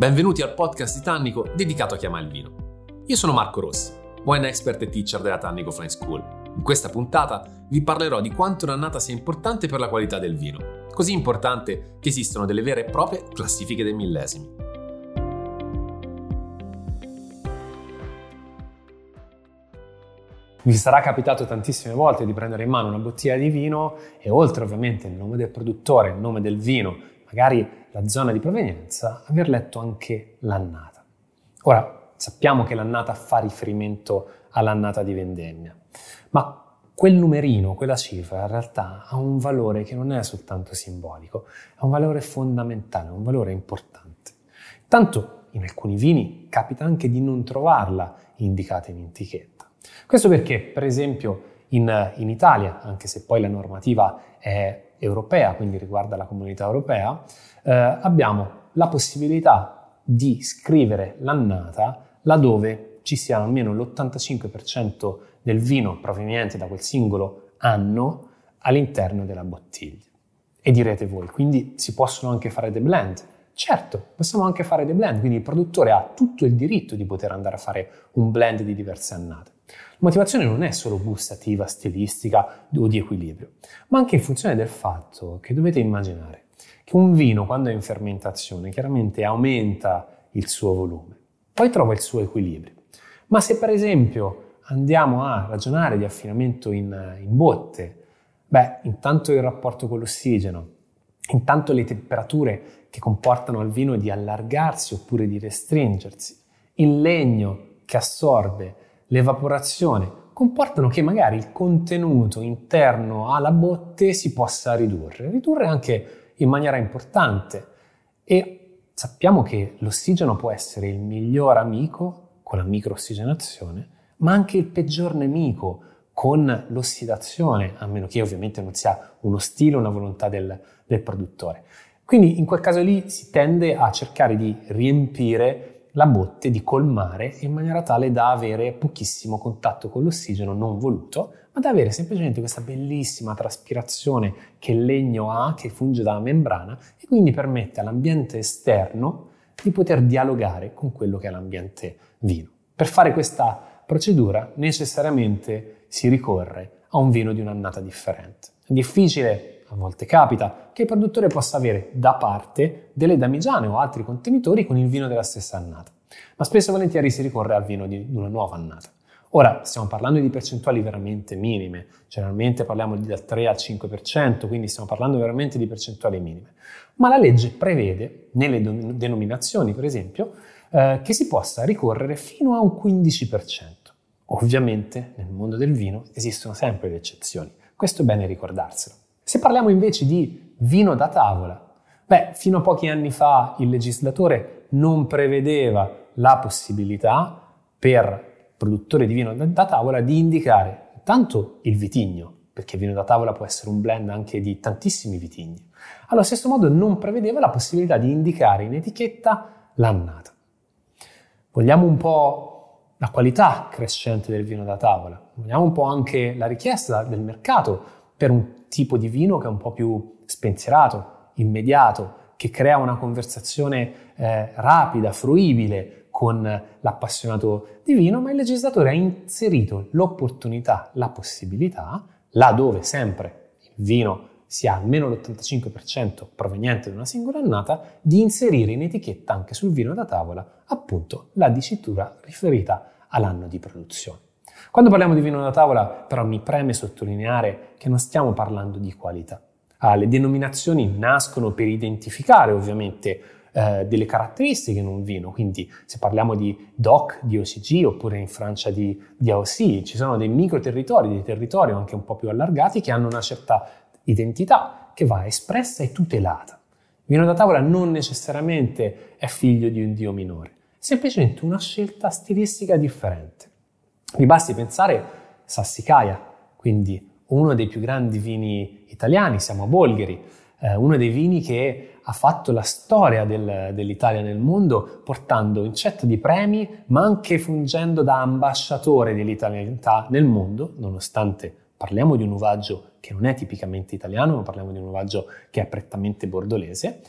Benvenuti al podcast di dedicato a chi ama il vino. Io sono Marco Rossi, wine expert e teacher della Tannico Flying School. In questa puntata vi parlerò di quanto un'annata sia importante per la qualità del vino, così importante che esistono delle vere e proprie classifiche dei millesimi. Vi sarà capitato tantissime volte di prendere in mano una bottiglia di vino e oltre ovviamente il nome del produttore, il nome del vino, magari la zona di provenienza, aver letto anche l'annata. Ora, sappiamo che l'annata fa riferimento all'annata di vendemmia, ma quel numerino, quella cifra, in realtà ha un valore che non è soltanto simbolico, è un valore fondamentale, un valore importante. Tanto in alcuni vini capita anche di non trovarla indicata in etichetta. Questo perché, per esempio, in, in Italia, anche se poi la normativa è europea, quindi riguarda la comunità europea, eh, abbiamo la possibilità di scrivere l'annata laddove ci sia almeno l'85% del vino proveniente da quel singolo anno all'interno della bottiglia. E direte voi, quindi si possono anche fare dei blend? Certo, possiamo anche fare dei blend, quindi il produttore ha tutto il diritto di poter andare a fare un blend di diverse annate. La motivazione non è solo gustativa, stilistica o di equilibrio, ma anche in funzione del fatto che dovete immaginare che un vino quando è in fermentazione chiaramente aumenta il suo volume, poi trova il suo equilibrio. Ma se per esempio andiamo a ragionare di affinamento in, in botte, beh, intanto il rapporto con l'ossigeno, intanto le temperature che comportano al vino di allargarsi oppure di restringersi, il legno che assorbe l'evaporazione, comportano che magari il contenuto interno alla botte si possa ridurre, ridurre anche in maniera importante. E sappiamo che l'ossigeno può essere il miglior amico con la microossigenazione, ma anche il peggior nemico con l'ossidazione, a meno che ovviamente non sia uno stile, una volontà del, del produttore. Quindi in quel caso lì si tende a cercare di riempire la botte di colmare in maniera tale da avere pochissimo contatto con l'ossigeno non voluto, ma da avere semplicemente questa bellissima traspirazione che il legno ha, che funge da membrana e quindi permette all'ambiente esterno di poter dialogare con quello che è l'ambiente vino. Per fare questa procedura necessariamente si ricorre a un vino di un'annata differente. È difficile a volte capita che il produttore possa avere da parte delle damigiane o altri contenitori con il vino della stessa annata, ma spesso e volentieri si ricorre al vino di una nuova annata. Ora stiamo parlando di percentuali veramente minime, generalmente parliamo di dal 3 al 5%, quindi stiamo parlando veramente di percentuali minime. Ma la legge prevede, nelle denominazioni per esempio, eh, che si possa ricorrere fino a un 15%. Ovviamente nel mondo del vino esistono sempre le eccezioni, questo è bene ricordarselo. Se parliamo invece di vino da tavola, beh, fino a pochi anni fa il legislatore non prevedeva la possibilità per produttori di vino da tavola di indicare intanto il vitigno, perché vino da tavola può essere un blend anche di tantissimi vitigni. Allo stesso modo non prevedeva la possibilità di indicare in etichetta l'annata. Vogliamo un po' la qualità crescente del vino da tavola, vogliamo un po' anche la richiesta del mercato per un tipo di vino che è un po' più spensierato, immediato, che crea una conversazione eh, rapida, fruibile con l'appassionato di vino, ma il legislatore ha inserito l'opportunità, la possibilità, là dove sempre il vino sia almeno l'85% proveniente da una singola annata, di inserire in etichetta anche sul vino da tavola appunto la dicitura riferita all'anno di produzione. Quando parliamo di vino da tavola, però, mi preme sottolineare che non stiamo parlando di qualità. Ah, le denominazioni nascono per identificare ovviamente eh, delle caratteristiche in un vino, quindi se parliamo di DOC, di OCG oppure in Francia di, di AOC, ci sono dei micro territori, dei territori anche un po' più allargati che hanno una certa identità che va espressa e tutelata. Il vino da tavola non necessariamente è figlio di un dio minore, semplicemente una scelta stilistica differente. Vi basti pensare Sassicaia, quindi uno dei più grandi vini italiani, siamo a Bolgheri, eh, uno dei vini che ha fatto la storia del, dell'Italia nel mondo portando incetta di premi, ma anche fungendo da ambasciatore dell'italianità nel mondo, nonostante parliamo di un uvaggio che non è tipicamente italiano, ma parliamo di un uvaggio che è prettamente bordolese,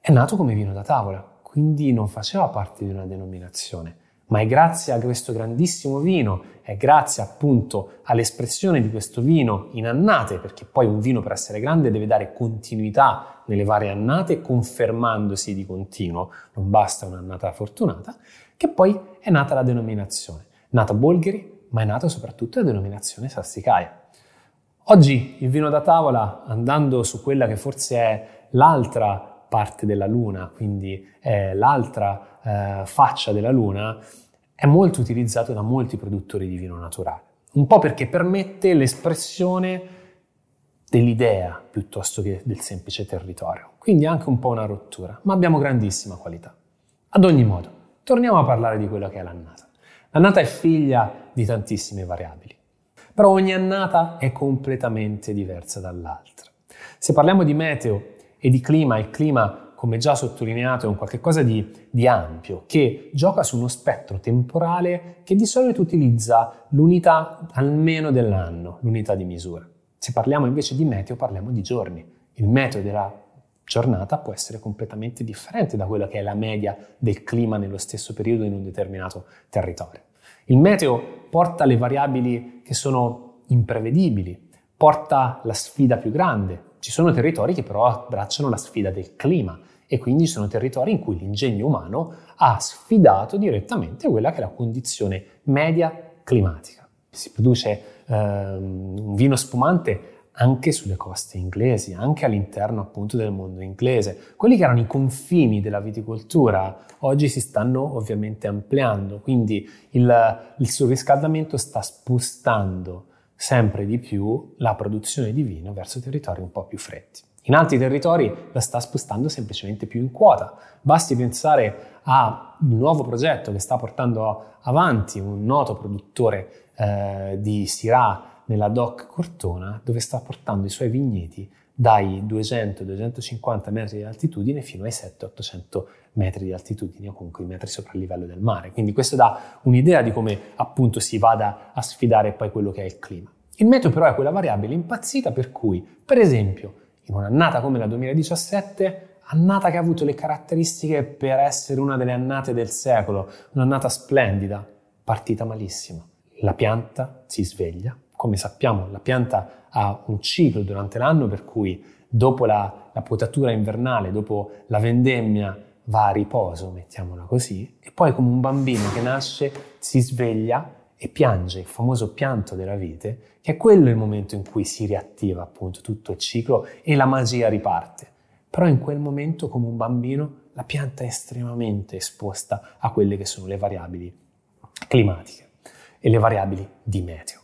è nato come vino da tavola quindi non faceva parte di una denominazione, ma è grazie a questo grandissimo vino, è grazie appunto all'espressione di questo vino in annate, perché poi un vino per essere grande deve dare continuità nelle varie annate, confermandosi di continuo, non basta un'annata fortunata, che poi è nata la denominazione. Nata Bolgheri, ma è nata soprattutto la denominazione Sassicaia. Oggi il vino da tavola, andando su quella che forse è l'altra parte della Luna, quindi è l'altra eh, faccia della Luna, è molto utilizzato da molti produttori di vino naturale. Un po' perché permette l'espressione dell'idea piuttosto che del semplice territorio. Quindi anche un po' una rottura, ma abbiamo grandissima qualità. Ad ogni modo, torniamo a parlare di quello che è l'annata. L'annata è figlia di tantissime variabili, però ogni annata è completamente diversa dall'altra. Se parliamo di meteo e di clima, il clima come già sottolineato, è un qualcosa di, di, ampio, che gioca su uno spettro temporale che di solito utilizza l'unità almeno dell'anno, l'unità di misura. Se parliamo invece di meteo, parliamo di giorni. Il meteo della giornata può essere completamente differente da quella che è la media del clima nello stesso periodo in un determinato territorio. Il meteo porta le variabili che sono imprevedibili, porta la sfida più grande. Ci sono territori che però abbracciano la sfida del clima e quindi sono territori in cui l'ingegno umano ha sfidato direttamente quella che è la condizione media climatica. Si produce ehm, un vino spumante anche sulle coste inglesi, anche all'interno appunto del mondo inglese. Quelli che erano i confini della viticoltura oggi si stanno ovviamente ampliando, quindi il, il surriscaldamento sta spostando sempre di più la produzione di vino verso territori un po' più freddi. In altri territori la sta spostando semplicemente più in quota. Basti pensare al nuovo progetto che sta portando avanti un noto produttore eh, di Syrah nella DOC Cortona, dove sta portando i suoi vigneti dai 200-250 metri di altitudine fino ai 700-800 metri di altitudine o comunque i metri sopra il livello del mare. Quindi questo dà un'idea di come appunto si vada a sfidare poi quello che è il clima. Il meteo però è quella variabile impazzita per cui, per esempio, in un'annata come la 2017, annata che ha avuto le caratteristiche per essere una delle annate del secolo, un'annata splendida, partita malissimo. La pianta si sveglia, come sappiamo la pianta ha un ciclo durante l'anno per cui dopo la, la potatura invernale, dopo la vendemmia va a riposo, mettiamola così, e poi come un bambino che nasce si sveglia e piange il famoso pianto della vite, che è quello il momento in cui si riattiva appunto tutto il ciclo e la magia riparte. Però in quel momento, come un bambino, la pianta è estremamente esposta a quelle che sono le variabili climatiche e le variabili di meteo.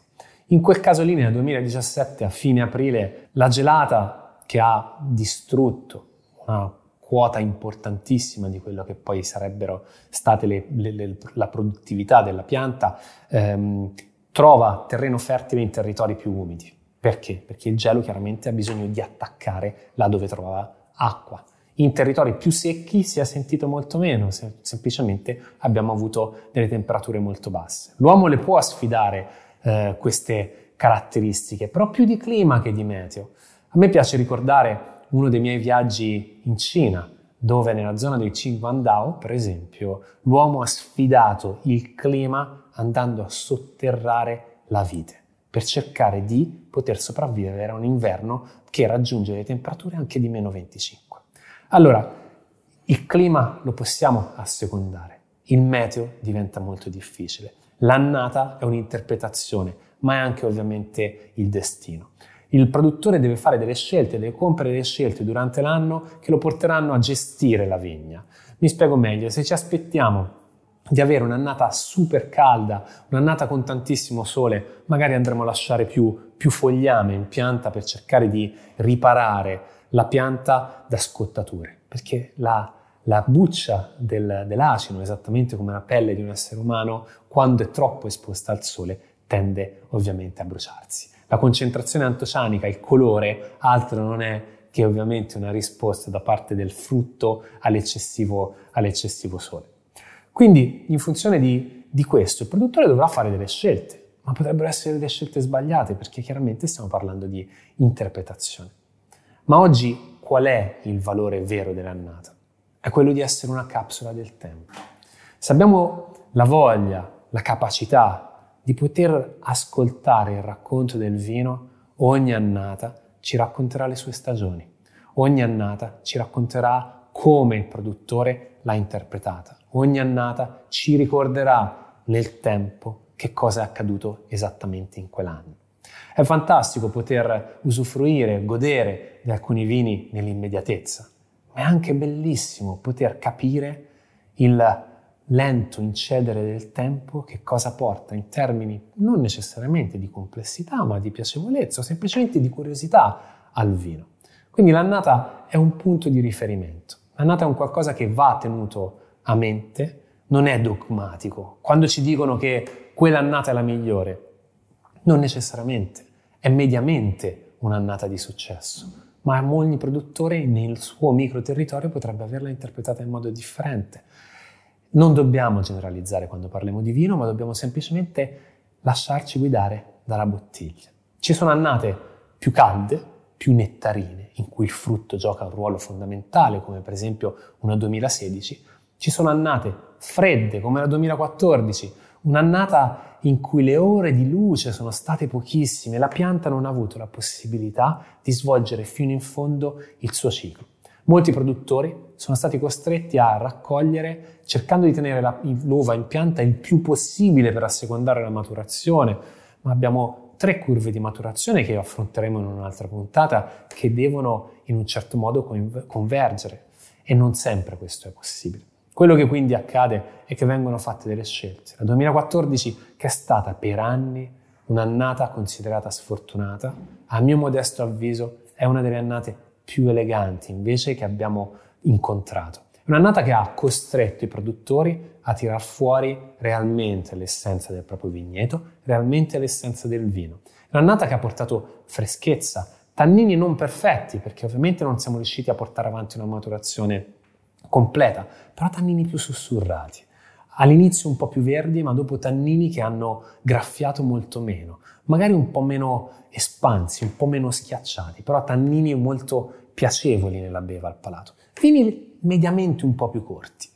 In quel caso lì, nel 2017, a fine aprile, la gelata che ha distrutto una quota importantissima di quello che poi sarebbero state le, le, le, la produttività della pianta, ehm, trova terreno fertile in territori più umidi. Perché? Perché il gelo chiaramente ha bisogno di attaccare là dove trova acqua. In territori più secchi si è sentito molto meno, se, semplicemente abbiamo avuto delle temperature molto basse. L'uomo le può sfidare eh, queste caratteristiche, però più di clima che di meteo. A me piace ricordare uno dei miei viaggi in Cina, dove nella zona del Qingguangdao, per esempio, l'uomo ha sfidato il clima andando a sotterrare la vite per cercare di poter sopravvivere a un inverno che raggiunge le temperature anche di meno 25. Allora, il clima lo possiamo assecondare, il meteo diventa molto difficile, l'annata è un'interpretazione, ma è anche ovviamente il destino il produttore deve fare delle scelte, deve compiere delle scelte durante l'anno che lo porteranno a gestire la vigna. Mi spiego meglio, se ci aspettiamo di avere un'annata super calda, un'annata con tantissimo sole, magari andremo a lasciare più, più fogliame in pianta per cercare di riparare la pianta da scottature, perché la, la buccia del, dell'acino, esattamente come la pelle di un essere umano, quando è troppo esposta al sole, tende ovviamente a bruciarsi. La concentrazione antocianica, il colore, altro non è che ovviamente una risposta da parte del frutto all'eccessivo, all'eccessivo sole. Quindi, in funzione di, di questo, il produttore dovrà fare delle scelte, ma potrebbero essere delle scelte sbagliate perché chiaramente stiamo parlando di interpretazione. Ma oggi qual è il valore vero dell'annata? È quello di essere una capsula del tempo. Se abbiamo la voglia, la capacità di poter ascoltare il racconto del vino, ogni annata ci racconterà le sue stagioni, ogni annata ci racconterà come il produttore l'ha interpretata, ogni annata ci ricorderà nel tempo che cosa è accaduto esattamente in quell'anno. È fantastico poter usufruire, godere di alcuni vini nell'immediatezza, è anche bellissimo poter capire il lento incedere del tempo che cosa porta in termini non necessariamente di complessità, ma di piacevolezza o semplicemente di curiosità al vino. Quindi l'annata è un punto di riferimento. L'annata è un qualcosa che va tenuto a mente, non è dogmatico. Quando ci dicono che quell'annata è la migliore, non necessariamente, è mediamente un'annata di successo, ma ogni produttore nel suo micro territorio potrebbe averla interpretata in modo differente. Non dobbiamo generalizzare quando parliamo di vino, ma dobbiamo semplicemente lasciarci guidare dalla bottiglia. Ci sono annate più calde, più nettarine, in cui il frutto gioca un ruolo fondamentale, come per esempio una 2016. Ci sono annate fredde, come la 2014, un'annata in cui le ore di luce sono state pochissime, la pianta non ha avuto la possibilità di svolgere fino in fondo il suo ciclo. Molti produttori sono stati costretti a raccogliere cercando di tenere la, l'uva in pianta il più possibile per assecondare la maturazione, ma abbiamo tre curve di maturazione che affronteremo in un'altra puntata che devono in un certo modo convergere e non sempre questo è possibile. Quello che quindi accade è che vengono fatte delle scelte. La 2014, che è stata per anni un'annata considerata sfortunata, a mio modesto avviso è una delle annate più eleganti invece che abbiamo incontrato. Un'annata che ha costretto i produttori a tirar fuori realmente l'essenza del proprio vigneto, realmente l'essenza del vino. Un'annata che ha portato freschezza, tannini non perfetti, perché ovviamente non siamo riusciti a portare avanti una maturazione completa, però tannini più sussurrati. All'inizio un po' più verdi, ma dopo tannini che hanno graffiato molto meno, magari un po' meno espansi, un po' meno schiacciati, però tannini molto piacevoli nella beva al palato. Vini mediamente un po' più corti,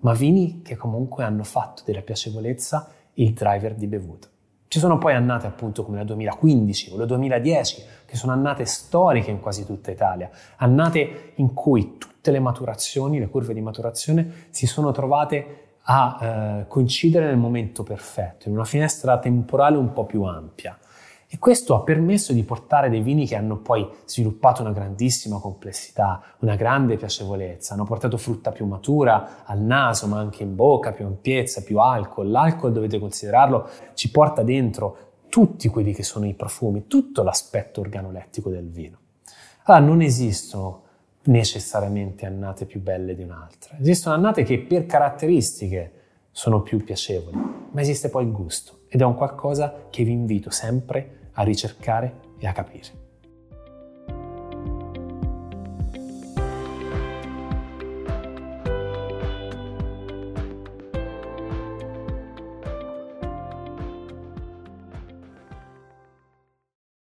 ma vini che comunque hanno fatto della piacevolezza il driver di bevuta. Ci sono poi annate appunto come la 2015 o la 2010, che sono annate storiche in quasi tutta Italia, annate in cui tutte le maturazioni, le curve di maturazione si sono trovate a eh, coincidere nel momento perfetto, in una finestra temporale un po' più ampia. E questo ha permesso di portare dei vini che hanno poi sviluppato una grandissima complessità, una grande piacevolezza, hanno portato frutta più matura al naso, ma anche in bocca, più ampiezza, più alcol. L'alcol, dovete considerarlo, ci porta dentro tutti quelli che sono i profumi, tutto l'aspetto organolettico del vino. Allora non esistono necessariamente annate più belle di un'altra, esistono annate che per caratteristiche sono più piacevoli, ma esiste poi il gusto ed è un qualcosa che vi invito sempre a ricercare e a capire.